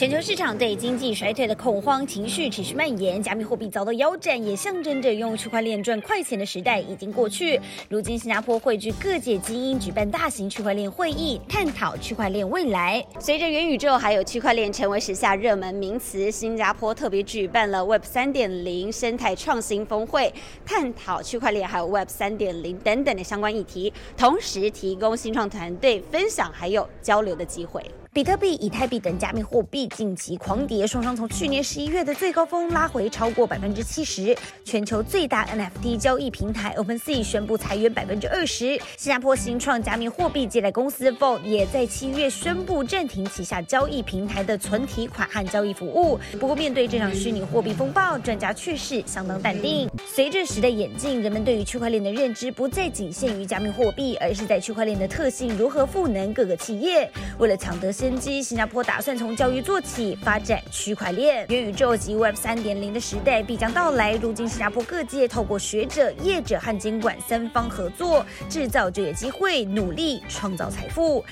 全球市场对经济衰退的恐慌情绪持续蔓延，加密货币遭到腰斩，也象征着用区块链赚快钱的时代已经过去。如今，新加坡汇聚各界精英，举办大型区块链会议，探讨区块链未来。随着元宇宙还有区块链成为时下热门名词，新加坡特别举办了 Web 三点零生态创新峰会，探讨区块链还有 Web 三点零等等的相关议题，同时提供新创团队分享还有交流的机会。比特币、以太币等加密货币近期狂跌，双双从去年十一月的最高峰拉回超过百分之七十。全球最大 NFT 交易平台 OpenSea 宣布裁员百分之二十。新加坡新创加密货币借贷公司 Vault 也在七月宣布暂停旗下交易平台的存提款和交易服务。不过，面对这场虚拟货币风暴，专家却是相当淡定。随着时代演进，人们对于区块链的认知不再仅限于加密货币，而是在区块链的特性如何赋能各个企业。为了抢得先机，新加坡打算从教育做起，发展区块链、元宇宙及 Web 三点零的时代必将到来。如今，新加坡各界透过学者、业者和监管三方合作，制造就业机会，努力创造财富。